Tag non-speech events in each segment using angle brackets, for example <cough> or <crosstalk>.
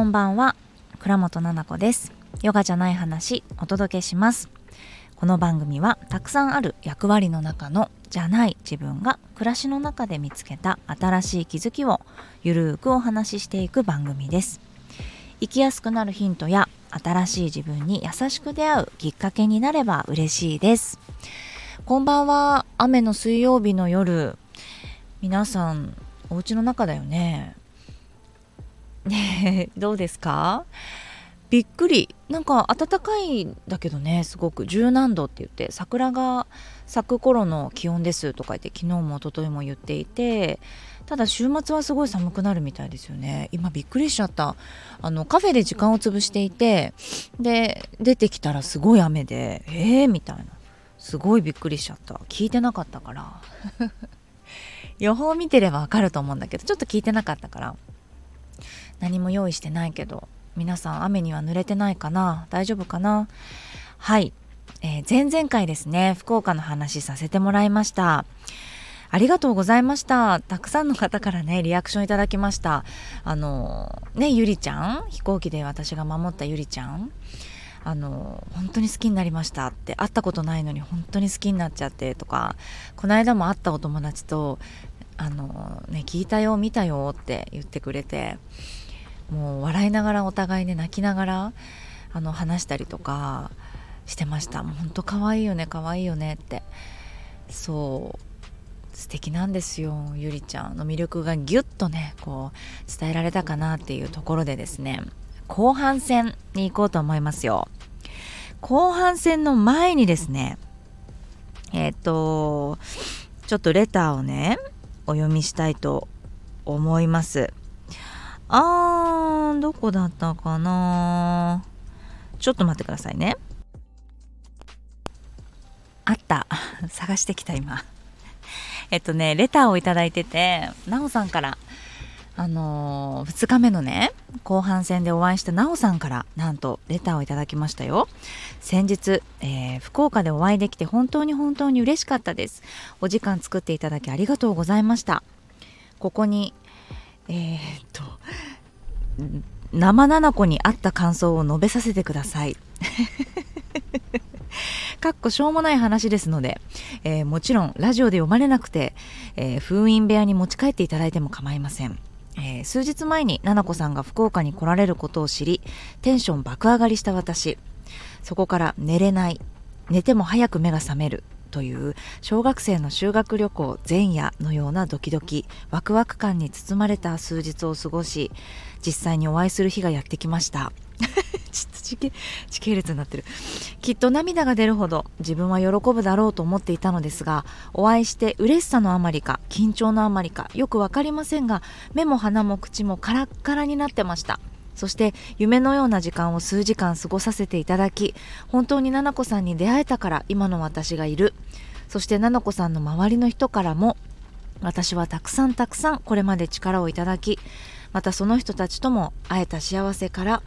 こんばんは。倉本々子です。ヨガじゃない話お届けします。この番組はたくさんある役割の中のじゃない自分が暮らしの中で見つけた新しい気づきをゆるーくお話ししていく番組です。生きやすくなるヒントや新しい自分に優しく出会うきっかけになれば嬉しいです。こんばんは。雨の水曜日の夜。皆さんお家の中だよね。<laughs> どうですか？びっくり。なんか暖かいんだけどねすごく。十何度って言って桜が咲く頃の気温ですとか言って昨日も一昨日も言っていてただ週末はすごい寒くなるみたいですよね。今びっくりしちゃった。あのカフェで時間を潰していてで出てきたらすごい雨でえー？みたいな。すごいびっくりしちゃった。聞いてなかったから。<laughs> 予報見てればわかると思うんだけどちょっと聞いてなかったから。何も用意してないけど皆さん雨には濡れてないかな？大丈夫かな？はい、えー、前々回ですね福岡の話させてもらいました。ありがとうございました。たくさんの方からねリアクションいただきました。あのねゆりちゃん？飛行機で私が守ったゆりちゃん？あの本当に好きになりました。って会ったことないのに本当に好きになっちゃってとかこの間も会ったお友達とあのね聞いたよ見たよって言ってくれて。もう笑いながらお互いね泣きながらあの話したりとかしてました。もうほんと可愛いよね可愛いよねって。そう。素敵なんですよゆりちゃんの魅力がギュッとねこう伝えられたかなっていうところでですね。後半戦に行こうと思いますよ。後半戦の前にですねえっ、ー、とちょっとレターをねお読みしたいと思います。あー、どこだったかな？ちょっと待ってくださいね。あった。探してきた今。<laughs> えっとね、レターをいただいてて、なおさんから、あのー、2日目のね、後半戦でお会いしたなおさんから、なんとレターをいただきましたよ。先日、えー、福岡でお会いできて本当に本当に嬉しかったです。お時間作っていただきありがとうございました。ここにえー、っと生七子に会った感想を述べさせてください。<laughs> かっこしょうもない話ですので、えー、もちろんラジオで読まれなくて、えー、封印部屋に持ち帰っていただいても構いません。えー、数日前に七子さんが福岡に来られることを知りテンション爆上がりした私そこから寝れない寝ても早く目が覚めるという小学生の修学旅行前夜のようなドキドキワクワク感に包まれた数日を過ごし実際にお会いする日がやってきました。<laughs> ちょっと時系時系列になってる。きっと涙が出るほど自分は喜ぶだろうと思っていたのですがお会いして嬉しさのあまりか緊張のあまりかよく分かりませんが目も鼻も口もカラッカラになってました。そして夢のような時間を数時間過ごさせていただき本当に菜々子さんに出会えたから今の私がいる。そして菜々子さんの周りの人からも私はたくさんたくさんこれまで力をいただきまたその人たちとも会えた幸せから、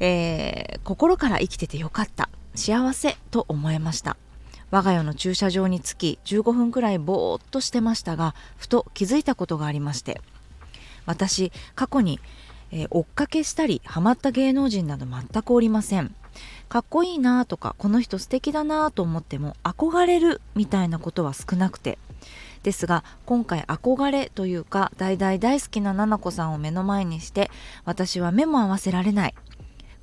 えー、心から生きててよかった幸せと思えました。我が家の駐車場に着き15分くらいぼーっとしてましたがふと気づいたことがありまして私過去にえー、追っかけしたりハマった芸能人など全くおりません。かっこいいなとかこの人素敵だなと思っても憧れるみたいなことは少なくて。ですが今回憧れというか大大大好きな々子さんを目の前にして私は目も合わせられない。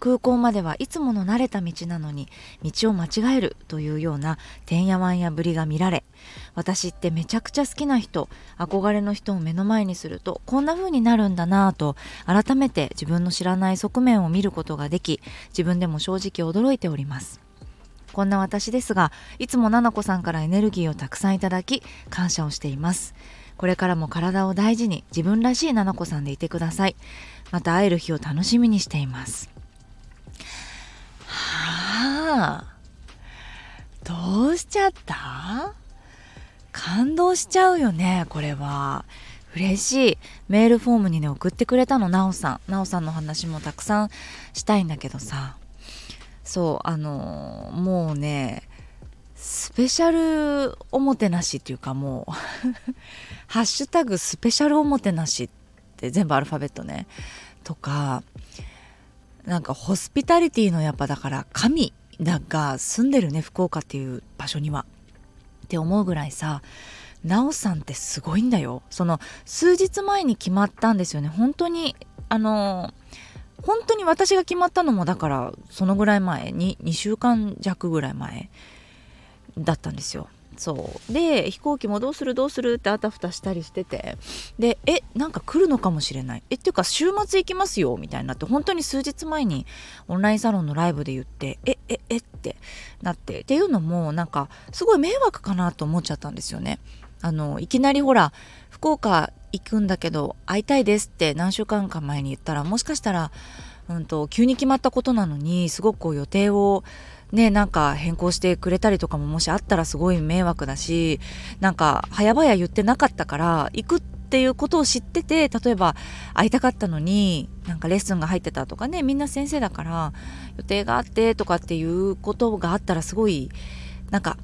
空港まではいつもの慣れた道なのに道を間違えるというようなてんやわんやぶりが見られ私ってめちゃくちゃ好きな人憧れの人を目の前にするとこんな風になるんだなぁと改めて自分の知らない側面を見ることができ自分でも正直驚いております。こんな私ですがいつもななこさんからエネルギーをたくさんいただき感謝をしています。これからも体を大事に自分らしいななこさんでいてください。また会える日を楽しみにしています。はあ。どうしちゃった？感動しちゃうよねこれは。嬉しい。メールフォームにね送ってくれたのなおさん。なおさんの話もたくさんしたいんだけどさ。そうあのもうねスペシャルおもてなしっていうかもう <laughs> ハッシュタグスペシャルおもてなしって全部アルファベットね。とかなんかホスピタリティのやっぱだから神が住んでるね福岡っていう場所には。って思うぐらいさなおさんってすごいんだよ。その数日前に決まったんですよね。本当にあの本当に私が決まったのもだからそのぐらい前に2週間弱ぐらい前だったんですよ。そう。で飛行機もどうするどうするってあたふたしたりしてて。でえなんか来るのかもしれない。えっていうか週末行きますよみたいになって本当に数日前にオンラインサロンのライブで言ってえええってなって。っていうのもなんかすごい迷惑かなと思っちゃったんですよね。あのいきなりほら福岡行くんだけど会いたいですって何週間か前に言ったらもしかしたら、うんと、急に決まったことなのにすごくこう予定をねなんか変更してくれたりとかももしあったらすごい迷惑だしなんか早々言ってなかったから行くっていうことを知ってて例えば会いたかったのになんかレッスンが入ってたとかねみんな先生だから予定があってとかっていうことがあったらすごいなんか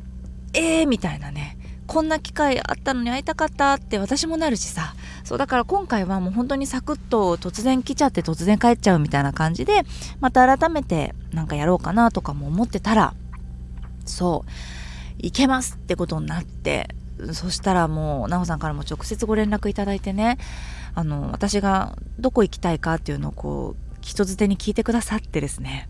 えーみたいなね。こんな機会あったのに会いたかったって私もなるしさ。そうだから今回はもう本当にサクッと突然来ちゃって突然帰っちゃうみたいな感じでまた改めてなんかやろうかなとかも思ってたらそう行けますってことになってそしたらもう奈穂さんからも直接ご連絡いただいてねあの私がどこ行きたいかっていうのをこう人づてに聞いてくださってですね。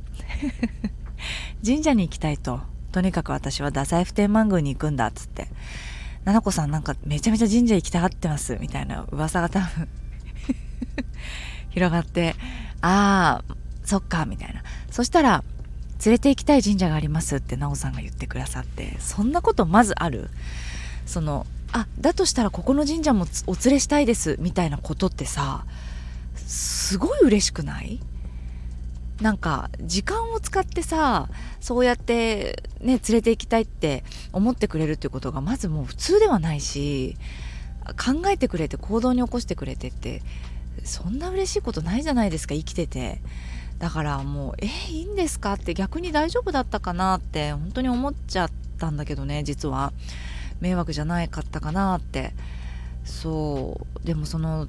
<laughs> 神社に行きたいと。とにかく私は太宰府天満宮に行くんだっつって。奈々子さんなんかめちゃめちゃ神社行きたがってますみたいな噂が多分。<laughs> 広がってああそっかみたいな。そしたら連れて行きたい神社がありますって奈緒さんが言ってくださって。そんなことまずある？そのあだとしたらここの神社もお連れしたいですみたいなことってさすごい嬉しくない？なんか時間を使ってさそうやってね連れて行きたいって思ってくれるっていうことがまずもう普通ではないし考えてくれて行動に起こしてくれてってそんな嬉しいことないじゃないですか生きてて。だからもうえいいんですかって逆に大丈夫だったかなって本当に思っちゃったんだけどね実は。迷惑じゃないかったかなって。そう。でもその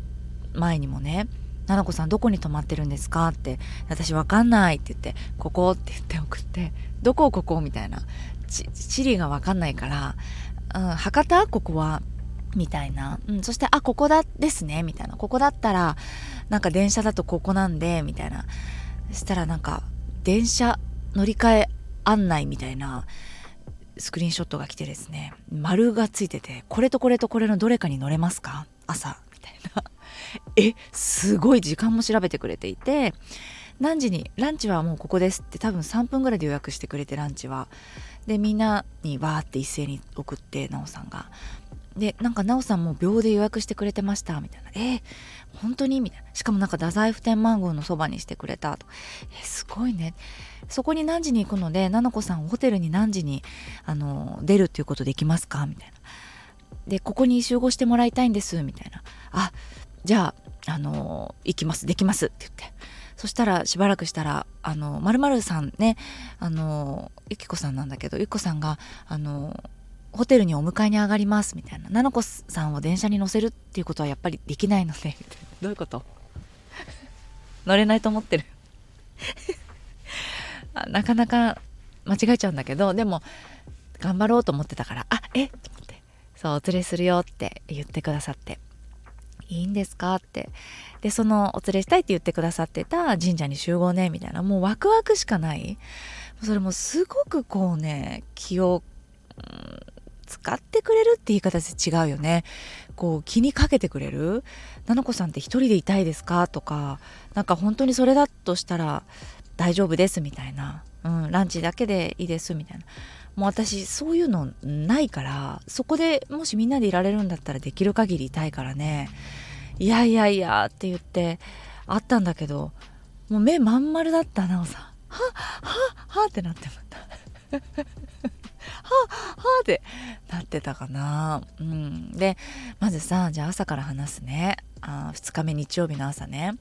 前にもね「々子さんどこに泊まってるんですか?」って「私わかんない」って言って「ここ」って言って送って「どこここ?」みたいな。地理がわかんないから「うん、博多？ここは」みたいな、うん、そして「あここだですね」みたいな「ここだったらなんか電車だとここなんで」みたいな。そしたらなんか電車乗り換え案内みたいなスクリーンショットが来てですね丸がついててこれとこれとこれのどれかに乗れますか？朝。な。<laughs> えすごい時間も調べてくれていて何時にランチはもうここですって多分3分ぐらいで予約してくれてランチは。でみんなにわーって一斉に送ってなおさんが。でなんかなおさんも秒で予約してくれてましたみたいな。えー、本当に？みたいな。しかもなんか太宰府天満宮のそばにしてくれたと。えー、すごいね。そこに何時に行くので菜々子さんホテルに何時にあの出るっていうことできますか？みたいな。でここに集合してもらいたいんですみたいな。あじゃあ、あの行きます、できますって言って。そしたらしばらくしたら、あの、まるさんね、あの、ゆきこさんなんだけど、ゆきこさんが、あの、ホテルにお迎えに上がりますみたいな。なのこさんを電車に乗せるっていうことはやっぱりできないので、どういうこと？乗れないと思ってるなかなか間違えちゃうんだけど、でも、頑張ろうと思ってたから、あ、え？と思って、そう、お連れするよって言ってくださって。いいんですか？って。でそのお連れしたいって言ってくださってた神社に集合ねみたいな。もうワクワクしかない。それもすごくこうね気を、うん、使ってくれるって言い方で違うよね。こう気にかけてくれる「菜々子さんって一人でいたいですか?」とかなんか本当にそれだとしたら大丈夫ですみたいな、うん、ランチだけでいいですみたいな。もう私そういうのないからそこでもしみんなでいられるんだったらできる限りいたいからね。いやいやいやって言ってあったんだけどもう目まん丸だったなおさん。はははってなってまた。<laughs> ははってなってたかな。うん。でまずさじゃあ朝から話すね。あ2日目日曜日の朝ね。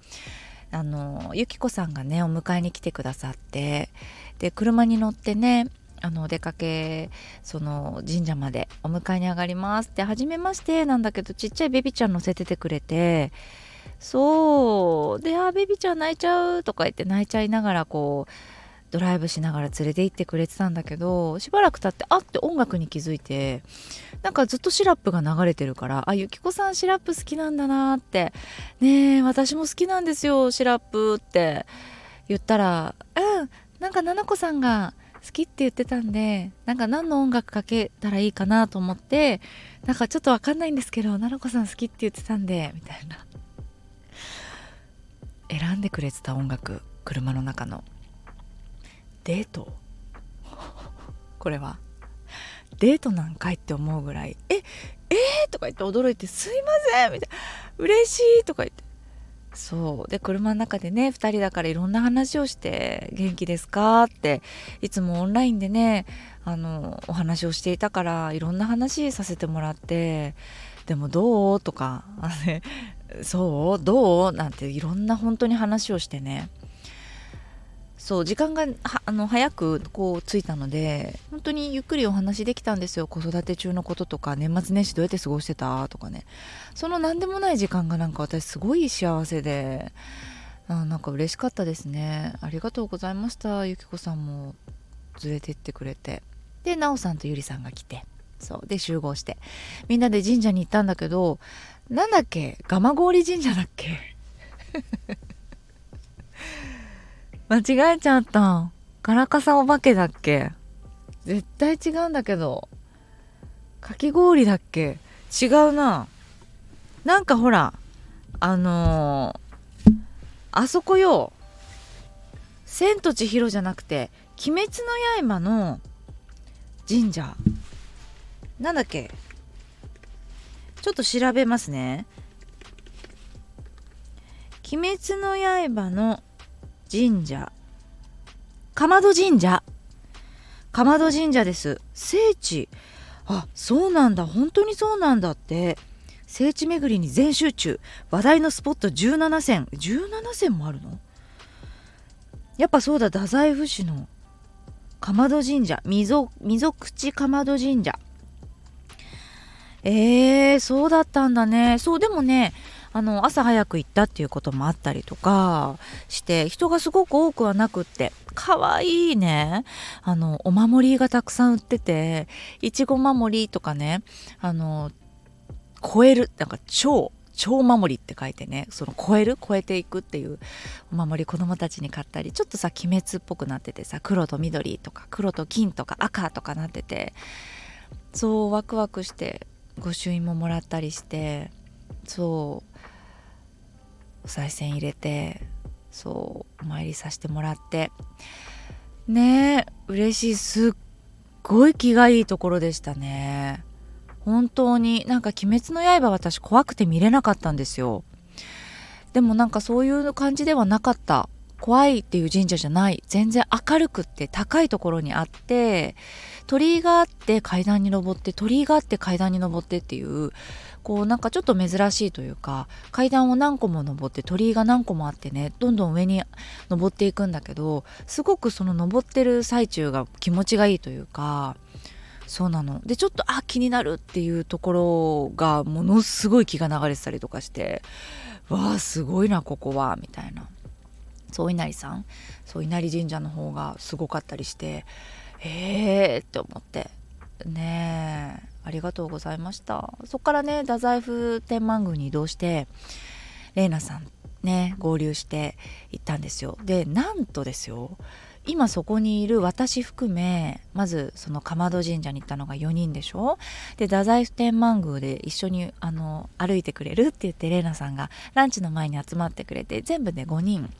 あのゆきこさんがねお迎えに来てくださってで車に乗ってねあのお出かけその神社までお迎えに上がります。って初めましてなんだけどちっちゃいベビちゃん乗せててくれてそう。で「あベビちゃん泣いちゃう」とか言って泣いちゃいながらこうドライブしながら連れて行ってくれてたんだけどしばらく経ってあって音楽に気づいてなんかずっとシラップが流れてるからあゆきこさんシラップ好きなんだなってねえ私も好きなんですよシラップって言ったらうんなんか菜々子さんが好きって言ってたんでなんか何の音楽かけたらいいかなと思ってなんかちょっとわかんないんですけど奈々子さん好きって言ってたんでみたいな。選んでくれてた音楽車の中の。デート。<laughs> これは。デートなんかいって思うぐらい「ええー、とか言って驚いて「すいません」みたいな「嬉しい」とか言って。そうで車の中でね2人だからいろんな話をして「元気ですか?」っていつもオンラインでねあのお話をしていたからいろんな話させてもらって「でもどう?」とか「そう？どう?」なんていろんな本当に話をしてねそう時間があの早くこう着いたので本当にゆっくりお話できたんですよ。子育て中のこととか年末年始どうやって過ごしてたとかね。その何でもない時間がなんか私すごい幸せであなんか嬉しかったですね。ありがとうございました。ゆきこさんも連れてってくれて。でなおさんとゆりさんが来て。そう。で集合して。みんなで神社に行ったんだけどなんだっけ？蒲郡神社だっけ？間違えちゃった。ガラカサお化けだっけ？絶対違うんだけど。かき氷だっけ？違うな。なんかほらあのー、あそこよ「千と千尋」じゃなくて「鬼滅の刃」の神社。なんだっけ？ちょっと調べますね「鬼滅の刃」の神社。かまど神社。かまど神社です。聖地。あそうなんだ。本当にそうなんだって。聖地巡りに全集中。話題のスポット17選17選もあるの？やっぱそうだ。太宰府市のかまど神社。溝口かまど神社。えー、そうだったんだね。そうでもねあの朝早く行ったっていうこともあったりとかして人がすごく多くはなくって可愛いいね。あのお守りがたくさん売ってていちご守りとかねあの超えるなんか超超守りって書いてねその超える超えていくっていうお守り子供たちに買ったりちょっとさ鬼滅っぽくなっててさ黒と緑とか黒と金とか赤とかなっててそうワクワクして御朱印ももらったりしてそう。お賽銭入れてそうお参りさせてもらって。ねえ嬉しい。すっごい気がいいところでしたね。本当になんか「鬼滅の刃」私怖くて見れなかったんですよ。でもなんかそういう感じではなかった。怖いっていう神社じゃない。全然明るくって高いところにあって鳥居があって階段に登って鳥居があって階段に登ってっていうこうなんかちょっと珍しいというか階段を何個も登って鳥居が何個もあってねどんどん上に登っていくんだけどすごくその登ってる最中が気持ちがいいというかそうなの。でちょっとあ気になるっていうところがものすごい気が流れてたりとかしてわあすごいなここはみたいな。そう稲荷さん。そう稲荷神社の方がすごかったりしてえー、って思って。ねえ。ありがとうございました。そっからね太宰府天満宮に移動して玲奈さんね合流して行ったんですよ。でなんとですよ。今そこにいる私含めまずその竈門神社に行ったのが4人でしょ。で太宰府天満宮で一緒にあの歩いてくれるって言って玲奈さんがランチの前に集まってくれて全部で5人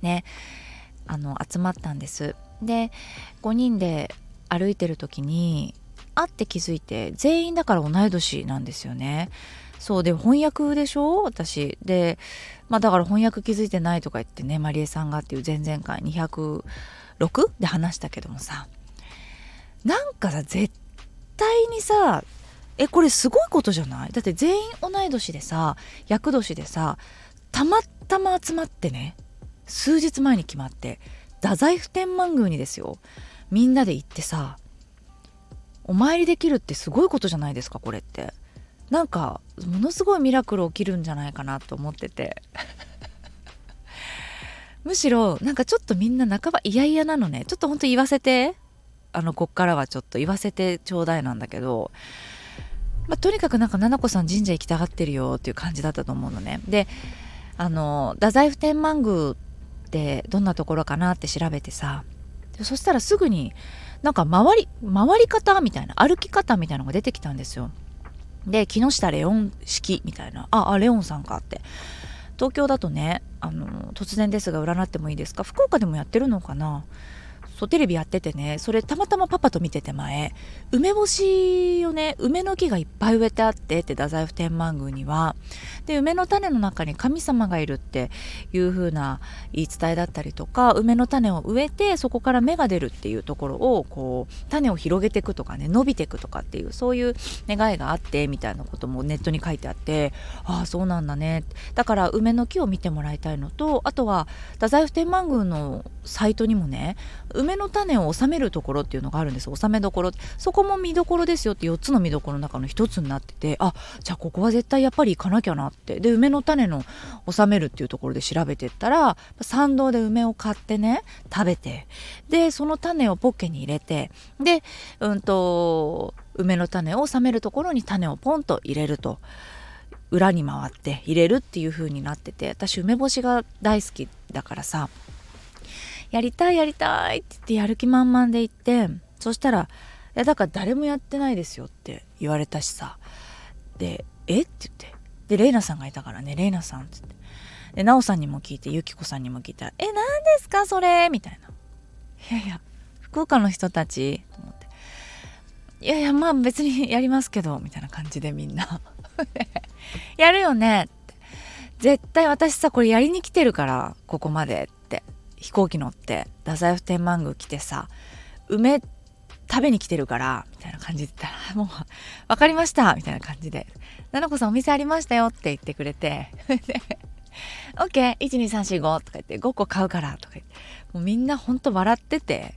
ねあの集まったんです。で5人で歩いてる時にあって気づいて全員だから同い年なんですよね。そうで翻訳でしょ？私。でまあだから翻訳気づいてないとか言ってねまりえさんがっていう前々回206で話したけどもさ。なんかさ絶対にさえこれすごいことじゃない？だって全員同い年でさ厄年でさたまたま集まってね数日前に決まって太宰府天満宮にですよ。みんなで行ってさお参りできるってすごいことじゃないですかこれって。なんかものすごいミラクル起きるんじゃないかなと思ってて。<laughs> むしろなんかちょっとみんな半ば嫌々なのね。ちょっとほんと言わせて。あのこっからはちょっと言わせてちょうだいなんだけど、まあ、とにかくなんか七子さん神社行きたがってるよっていう感じだったと思うのね。であの太宰府天満宮ってどんなところかなって調べてさ。そしたらすぐになんか回り回り方みたいな歩き方みたいなのが出てきたんですよ。で木下レオン式みたいな。ああレオンさんかって。東京だとねあの突然ですが占ってもいいですか？福岡でもやってるのかな？そうテレビやっててねそれたまたまパパと見てて前梅干しをね梅の木がいっぱい植えてあってって太宰府天満宮には。で梅の種の中に神様がいるっていう風な言い伝えだったりとか梅の種を植えてそこから芽が出るっていうところをこう種を広げていくとかね伸びていくとかっていうそういう願いがあってみたいなこともネットに書いてあってああそうなんだね。だから梅の木を見てもらいたいのとあとは太宰府天満宮のサイトにもね梅の種を収めるところっていうのがあるんです収めどころそこも見どころですよって4つの見どころの中の1つになっててあじゃあここは絶対やっぱり行かなきゃなってで梅の種の収めるっていうところで調べてったら参道で梅を買ってね食べてでその種をポッケに入れてでうんと梅の種を収めるところに種をポンと入れると。裏に回って入れるっていう風になってて私梅干しが大好きだからさやりたいやりたいって言ってやる気満々で行ってそしたら「いやだから誰もやってないですよ」って言われたしさ。で「え？っ?」て言って。でレイナさんがいたからね「レイナさん」っつって。で奈緒さんにも聞いてゆきこさんにも聞いたら「え何ですかそれ?」みたいな「いやいや福岡の人たち」と思って「いやいやまあ別にやりますけど」みたいな感じでみんな。<laughs> やるよねって。絶対私さこれやりに来てるからここまでって。飛行機乗って太宰府天満宮来てさ梅食べに来てるからみたいな感じで言ったら <laughs> もう分かりましたみたいな感じで「菜々子さんお店ありましたよ」って言ってくれて。<laughs> で「OK12345」とか言って「5個買うから」とか言って。もうみんなほんと笑ってて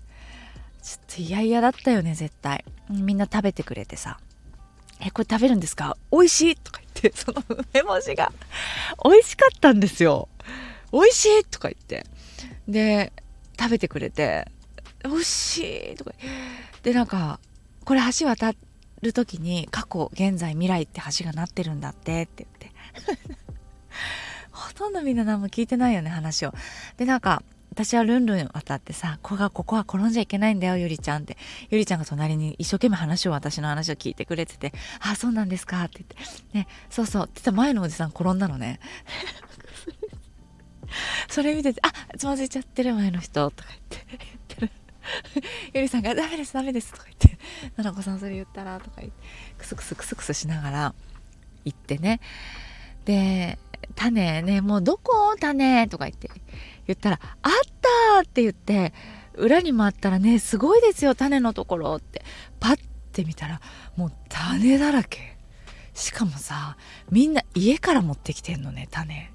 ちょっと嫌々だったよね絶対。みんな食べてくれてさ「えこれ食べるんですか？美味しい?」とか言ってその梅干しが。美味しかったんですよ。美味しいとか言って。で食べてくれて「美味しい!」とかでなんか「これ橋渡る時に過去現在未来って橋がなってるんだって」って言って <laughs> ほとんどみんな何も聞いてないよね話をでなんか私はルンルン渡ってさ、ここがここは転んじゃいけないんだよ、ゆりちゃんって。ゆりちゃんが隣に一生懸命話を、私の話を聞いてくれてて、ああ、そうなんですかって言って、ね、そうそうって言った前のおじさん転んだのね。<laughs> それ見てて「あつまずいちゃってる前の人」とか言って言ってるゆりさんが「ダメですダメです」とか言って「奈々子さんそれ言ったら」とか言ってクスクスクスクスしながら行ってね。で「種ねもうどこ種」とか言って言ったら「あった!」って言って裏に回ったらねすごいですよ種のところって。パッて見たらもう種だらけ。しかもさみんな家から持ってきてんのね種。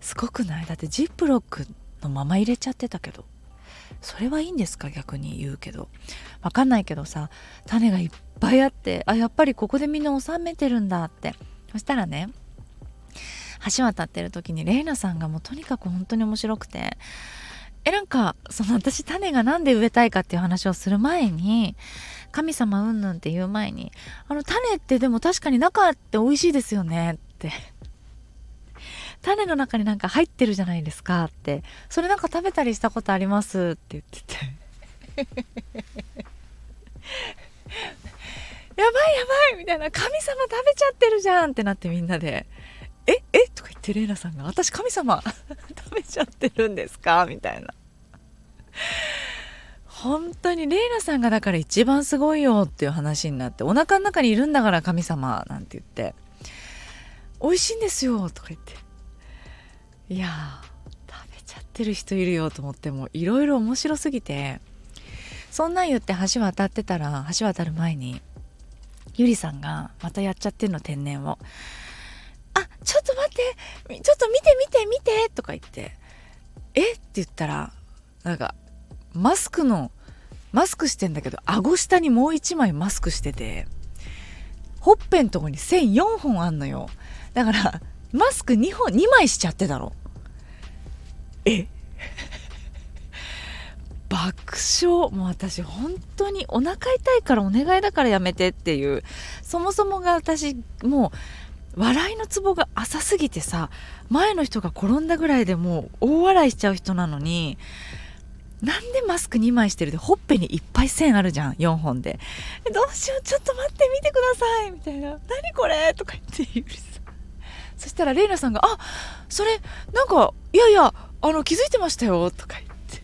すごくない？だってジップロックのまま入れちゃってたけど。それはいいんですか？逆に言うけど。わかんないけどさ種がいっぱいあってあやっぱりここでみんな収めてるんだって。そしたらね橋渡ってる時にレイナさんがもうとにかく本当に面白くてえなんかその私種が何で植えたいかっていう話をする前に神様うんぬんって言う前にあの種ってでも確かに中って美味しいですよねって。種の中になんか入ってるじゃないですかって。それなんか食べたりしたことありますって言ってて。<laughs> やばいやばいみたいな。神様食べちゃってるじゃんってなってみんなで。ええ？とか言ってレイナさんが。私神様。<laughs> 食べちゃってるんですか？みたいな。本当にレイナさんがだから一番すごいよっていう話になってお腹の中にいるんだから神様なんて言って。美味しいんですよとか言って。いや食べちゃってる人いるよと思ってもいろいろ面白すぎて。そんなん言って橋渡ってたら橋渡る前にゆりさんがまたやっちゃってんの天然を「あちょっと待ってちょっと見て見て見て」とか言って「え？っ?」て言ったらなんかマスクのマスクしてんだけど顎下にもう一枚マスクしててほっぺんとこに線4本あんのよ。だからマスク2本2枚しちゃってだろえ。爆笑。もう私本当にお腹痛いからお願いだからやめてっていう。そもそもが私もう笑いのツボが浅すぎてさ前の人が転んだぐらいでもう大笑いしちゃう人なのになんでマスク2枚してるでほっぺにいっぱい線あるじゃん4本で。どうしようちょっと待って見てくださいみたいな。何これとか言ってゆりさ。そしたらレイナさんが「あそれなんかいやいやあの気づいてましたよ」とか言って。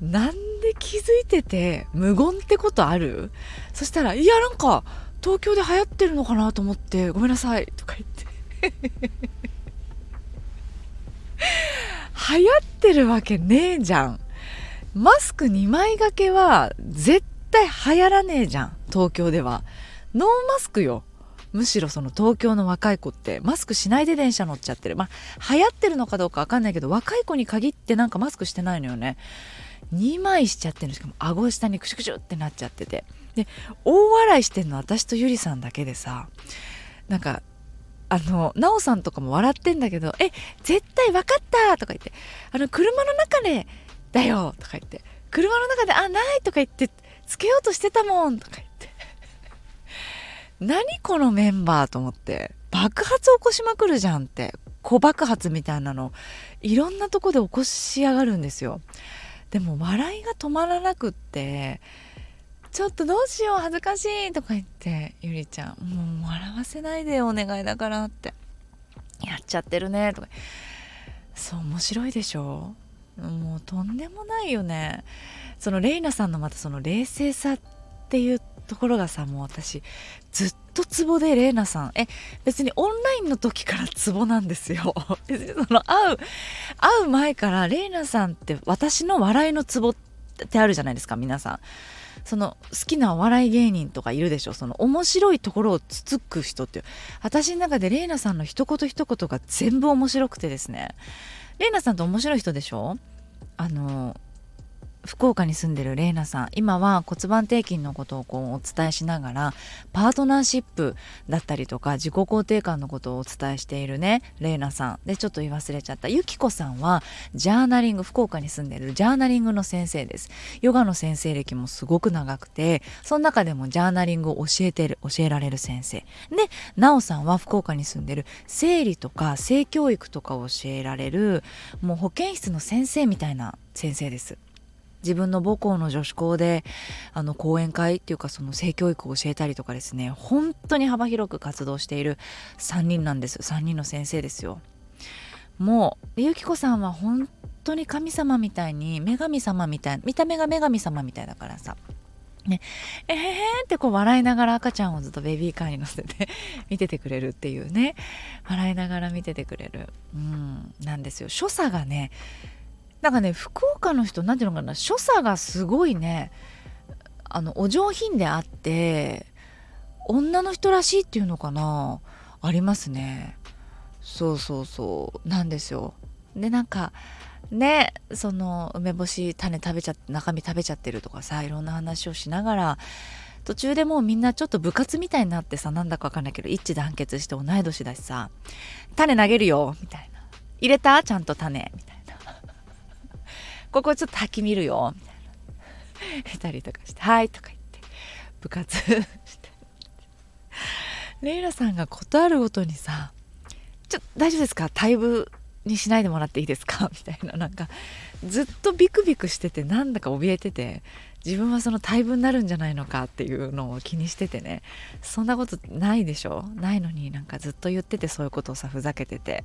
<laughs> なんで気づいてて無言ってことある？そしたら「いやなんか東京で流行ってるのかなと思ってごめんなさい」とか言って。<laughs> 流行ってるわけねえじゃん。マスク2枚掛けは絶対流行らねえじゃん東京では。ノーマスクよ。むしろその東京の若い子ってマスクしないで電車乗っちゃってるまあ流行ってるのかどうかわかんないけど若い子に限ってなんかマスクしてないのよね2枚しちゃってるしかも顎下にクシュクシュってなっちゃっててで大笑いしてんの私とゆりさんだけでさなんかあの奈緒さんとかも笑ってんだけど「え絶対分かった!」とか言って「あの車の中でだよ」とか言って「車の中であない!」とか言ってつけようとしてたもんとか言って何このメンバーと思って。爆発起こしまくるじゃんって。小爆発みたいなの。いろんなとこで起こしやがるんですよ。でも笑いが止まらなくって。ちょっとどうしよう恥ずかしいとか言って。ゆりちゃんもう笑わせないでお願いだからって。やっちゃってるねとか。そう面白いでしょ。もうとんでもないよね。そのレイナさんのまたその冷静さっていうところがさもう私ずっとツボでレイナさん。え別にオンラインの時からツボなんですよ。<laughs> その会う会う前からレイナさんって私の笑いのツボってあるじゃないですか皆さん。その好きなお笑い芸人とかいるでしょ。その面白いところをつつく人っていう。私の中でレイナさんの一言一言が全部面白くてですね。レイナさんって面白い人でしょ？あの福岡に住んでるレイナさん今は骨盤底筋のことをこうお伝えしながらパートナーシップだったりとか自己肯定感のことをお伝えしているねレイナさん。でちょっと言い忘れちゃった。ゆきこさんはジャーナリング福岡に住んでるジャーナリングの先生です。ヨガの先生歴もすごく長くてその中でもジャーナリングを教えてる教えられる先生。でなおさんは福岡に住んでる生理とか性教育とかを教えられるもう保健室の先生みたいな先生です。自分の母校の女子校であの講演会っていうかその性教育を教えたりとかですね本当に幅広く活動している3人なんです。3人の先生ですよ。もうゆきこさんは本当に神様みたいに女神様みたい見た目が女神様みたいだからさ。ね、えへへってこう笑いながら赤ちゃんをずっとベビーカーに乗せて <laughs> 見ててくれるっていうね。笑いながら見ててくれる。うん。なんですよ。所作がねなんかね福岡の人何ていうのかな所作がすごいねあのお上品であって女の人らしいっていうのかなありますね。そうそうそうなんですよ。でなんかねその梅干し種食べちゃって中身食べちゃってるとかさいろんな話をしながら途中でもうみんなちょっと部活みたいになってさなんだかわかんないけど一致団結して同い年だしさ種投げるよみたいな。入れた？ちゃんと種みたいな。ここちょっと滝見るよ。みたいなしたりとかして「はい」とか言って部活して。レイラさんが事あるごとにさ「ちょ大丈夫ですか？退部にしないでもらっていいですか?」みたいな。なんかずっとビクビクしててなんだか怯えてて自分はその退部になるんじゃないのか？っていうのを気にしててね。そんなことないでしょ？ないのになんかずっと言っててそういうことをさふざけてて。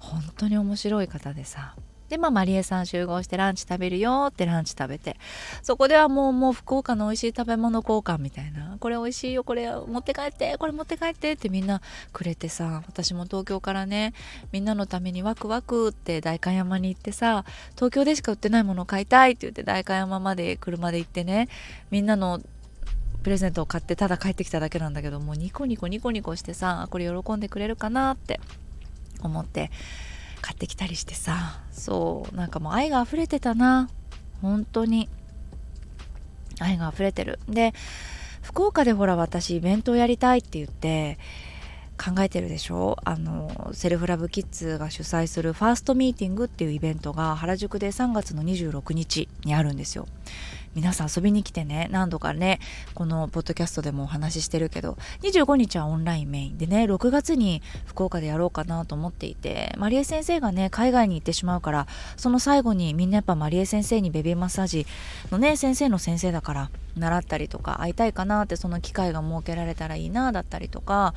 本当に面白い方でさ。で、まあ、マリエさん集合してランチ食べるよってランチ食べて、そこではもう、もう福岡の美味しい食べ物交換みたいな、これ美味しいよ、これ持って帰って、これ持って帰ってってみんなくれてさ、私も東京からね、みんなのためにワクワクって代官山に行ってさ、東京でしか売ってないものを買いたいって言って代官山まで車で行ってね、みんなのプレゼントを買ってただ帰ってきただけなんだけどもうニコニコニコニコしてさこれ喜んでくれるかなって思って。買ってきたりしてさ。そう。なんかもう愛が溢れてたな。本当に。愛が溢れてる。で福岡でほら私イベントをやりたいって言って考えてるでしょ？あのセルフラブキッズが主催するファーストミーティングっていうイベントが原宿で3月の26日にあるんですよ。皆さん遊びに来てね。何度かねこのポッドキャストでもお話ししてるけど25日はオンラインメインでね6月に福岡でやろうかなと思っていてマリエ先生がね海外に行ってしまうからその最後にみんなやっぱマリエ先生にベビーマッサージのね先生の先生だから習ったりとか会いたいかなってその機会が設けられたらいいなだったりとか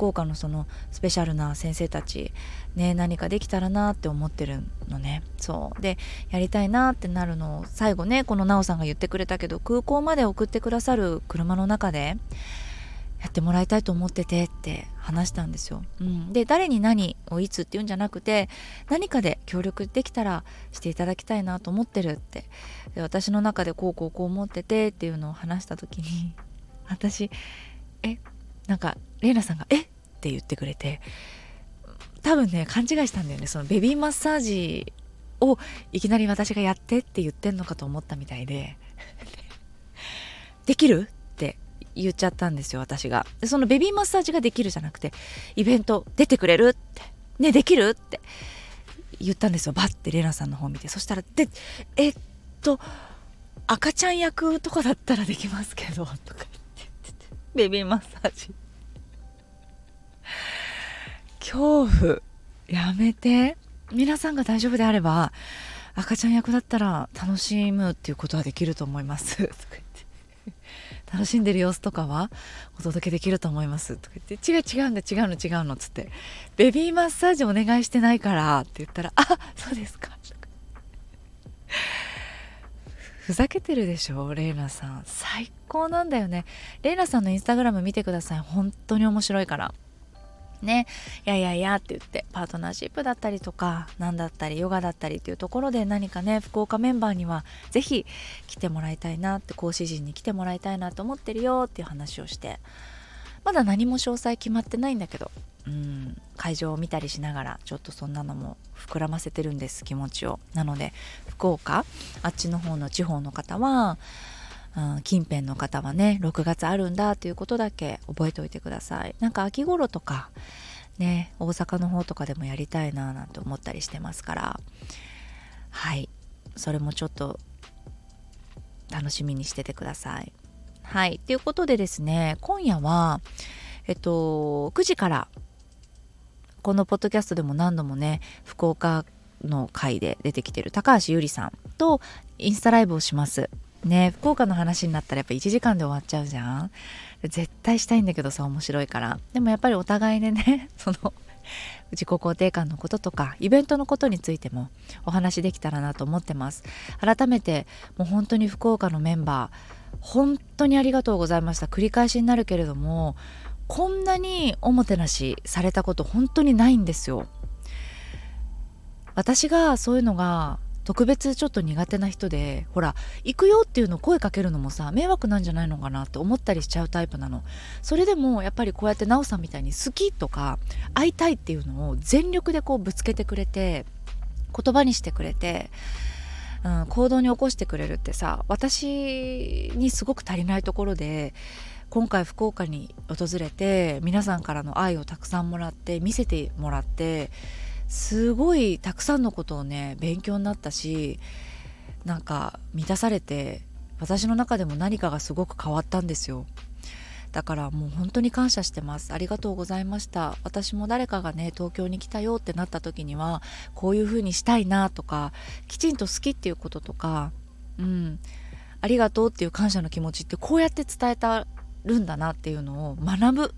福岡のそのスペシャルな先生たちね何かできたらなって思ってるのね。そう。でやりたいなってなるのを最後ねこのなおさんが言ってくれたけど空港まで送ってくださる車の中でやってもらいたいと思っててって話したんですよ。うん、で誰に何をいつっていうんじゃなくて何かで協力できたらしていただきたいなと思ってるって。で私の中でこうこうこう思っててっていうのを話した時に私え？なんかレイナさんが「え？っ!」て言ってくれて多分ね勘違いしたんだよね。そのベビーマッサージをいきなり私がやってって言ってんのかと思ったみたいで。<laughs> できる？って言っちゃったんですよ私が。そのベビーマッサージができるじゃなくてイベント出てくれる？って。ねできる？って。言ったんですよ。バッてレナさんの方見て。そしたらでえっと赤ちゃん役とかだったらできますけどとか言って。ベビーマッサージ。恐怖。やめて。皆さんが大丈夫であれば赤ちゃん役だったら楽しむっていうことはできると思います。<laughs> 楽しんでる様子とかはお届けできると思います。とか言って。違う違うんだ違うの違うの。っつって。ベビーマッサージお願いしてないからって言ったらあそうですか。<laughs> ふざけてるでしょレイナさん。最高なんだよね。レイナさんのインスタグラム見てください。本当に面白いから。ね、いやいやいやって言ってパートナーシップだったりとか何だったりヨガだったりっていうところで何かね福岡メンバーには是非来てもらいたいなって講師陣に来てもらいたいなと思ってるよっていう話をしてまだ何も詳細決まってないんだけどうん会場を見たりしながらちょっとそんなのも膨らませてるんです気持ちを。なので福岡あっちの方の地方の方はうん、近辺の方はね6月あるんだということだけ覚えておいてください。なんか秋頃とかね大阪の方とかでもやりたいななんて思ったりしてますから。はい。それもちょっと楽しみにしててください。はい。ということでですね今夜はえっと9時からこのポッドキャストでも何度もね福岡の回で出てきてる高橋ゆりさんとインスタライブをします。ね福岡の話になったらやっぱ1時間で終わっちゃうじゃん。絶対したいんだけどさ面白いから。でもやっぱりお互いでね <laughs> その自己肯定感のこととかイベントのことについてもお話できたらなと思ってます。改めてもう本当に福岡のメンバー本当にありがとうございました。繰り返しになるけれどもこんなにおもてなしされたこと本当にないんですよ。私がそういうのが特別ちょっと苦手な人でほら行くよっていうのを声かけるのもさ迷惑なんじゃないのかなって思ったりしちゃうタイプなの。それでもやっぱりこうやって奈緒さんみたいに好きとか会いたいっていうのを全力でこうぶつけてくれて言葉にしてくれて、うん、行動に起こしてくれるってさ私にすごく足りないところで今回福岡に訪れて皆さんからの愛をたくさんもらって見せてもらってすごいたくさんのことをね勉強になったしなんか満たされて私の中でも何かがすごく変わったんですよ。だからもう本当に感謝してます。ありがとうございました。私も誰かがね東京に来たよってなった時にはこういう風にしたいなとかきちんと好きっていうこととかうんありがとうっていう感謝の気持ちってこうやって伝えたるんだなっていうのを学ぶ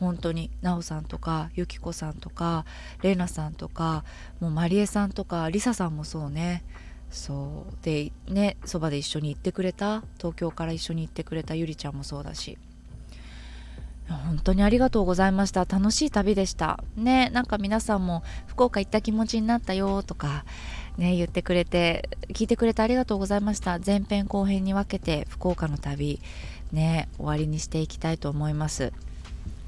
本当になおさんとかゆきこさんとかれいなさんとかもうまりえさんとかりささんもそうね。そう。でねそばで一緒に行ってくれた東京から一緒に行ってくれたゆりちゃんもそうだし。本当にありがとうございました。楽しい旅でした。ねなんか皆さんも福岡行った気持ちになったよとかね言ってくれて聞いてくれてありがとうございました。前編後編に分けて福岡の旅ね終わりにしていきたいと思います。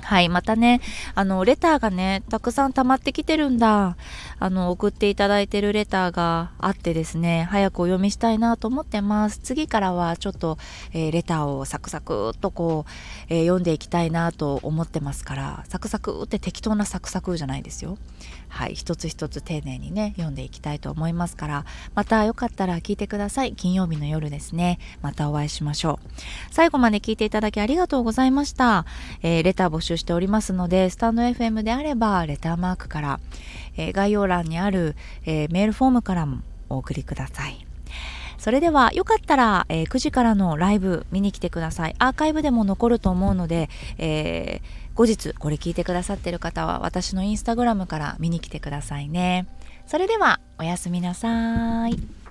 はい、またね、あの、レターがね、たくさん溜まってきてるんだ。あの、送っていただいてるレターがあってですね、早くお読みしたいなと思ってます。次からはちょっと、えー、レターをサクサクっとこう、えー、読んでいきたいなと思ってますから、サクサクって適当なサクサクじゃないですよ。はい、一つ一つ丁寧にね、読んでいきたいと思いますから、またよかったら聞いてください。金曜日の夜ですね。またお会いしましょう。最後まで聞いていただきありがとうございました。えー、レター募集しておりますので、スタンド FM であれば、レターマークから、えー、概要欄にある、えー、メールフォームからもお送りください。それではよかったら、えー、9時からのライブ見に来てください。アーカイブでも残ると思うので、えー、後日これ聞いてくださってる方は私のインスタグラムから見に来てくださいね。それではおやすみなさい。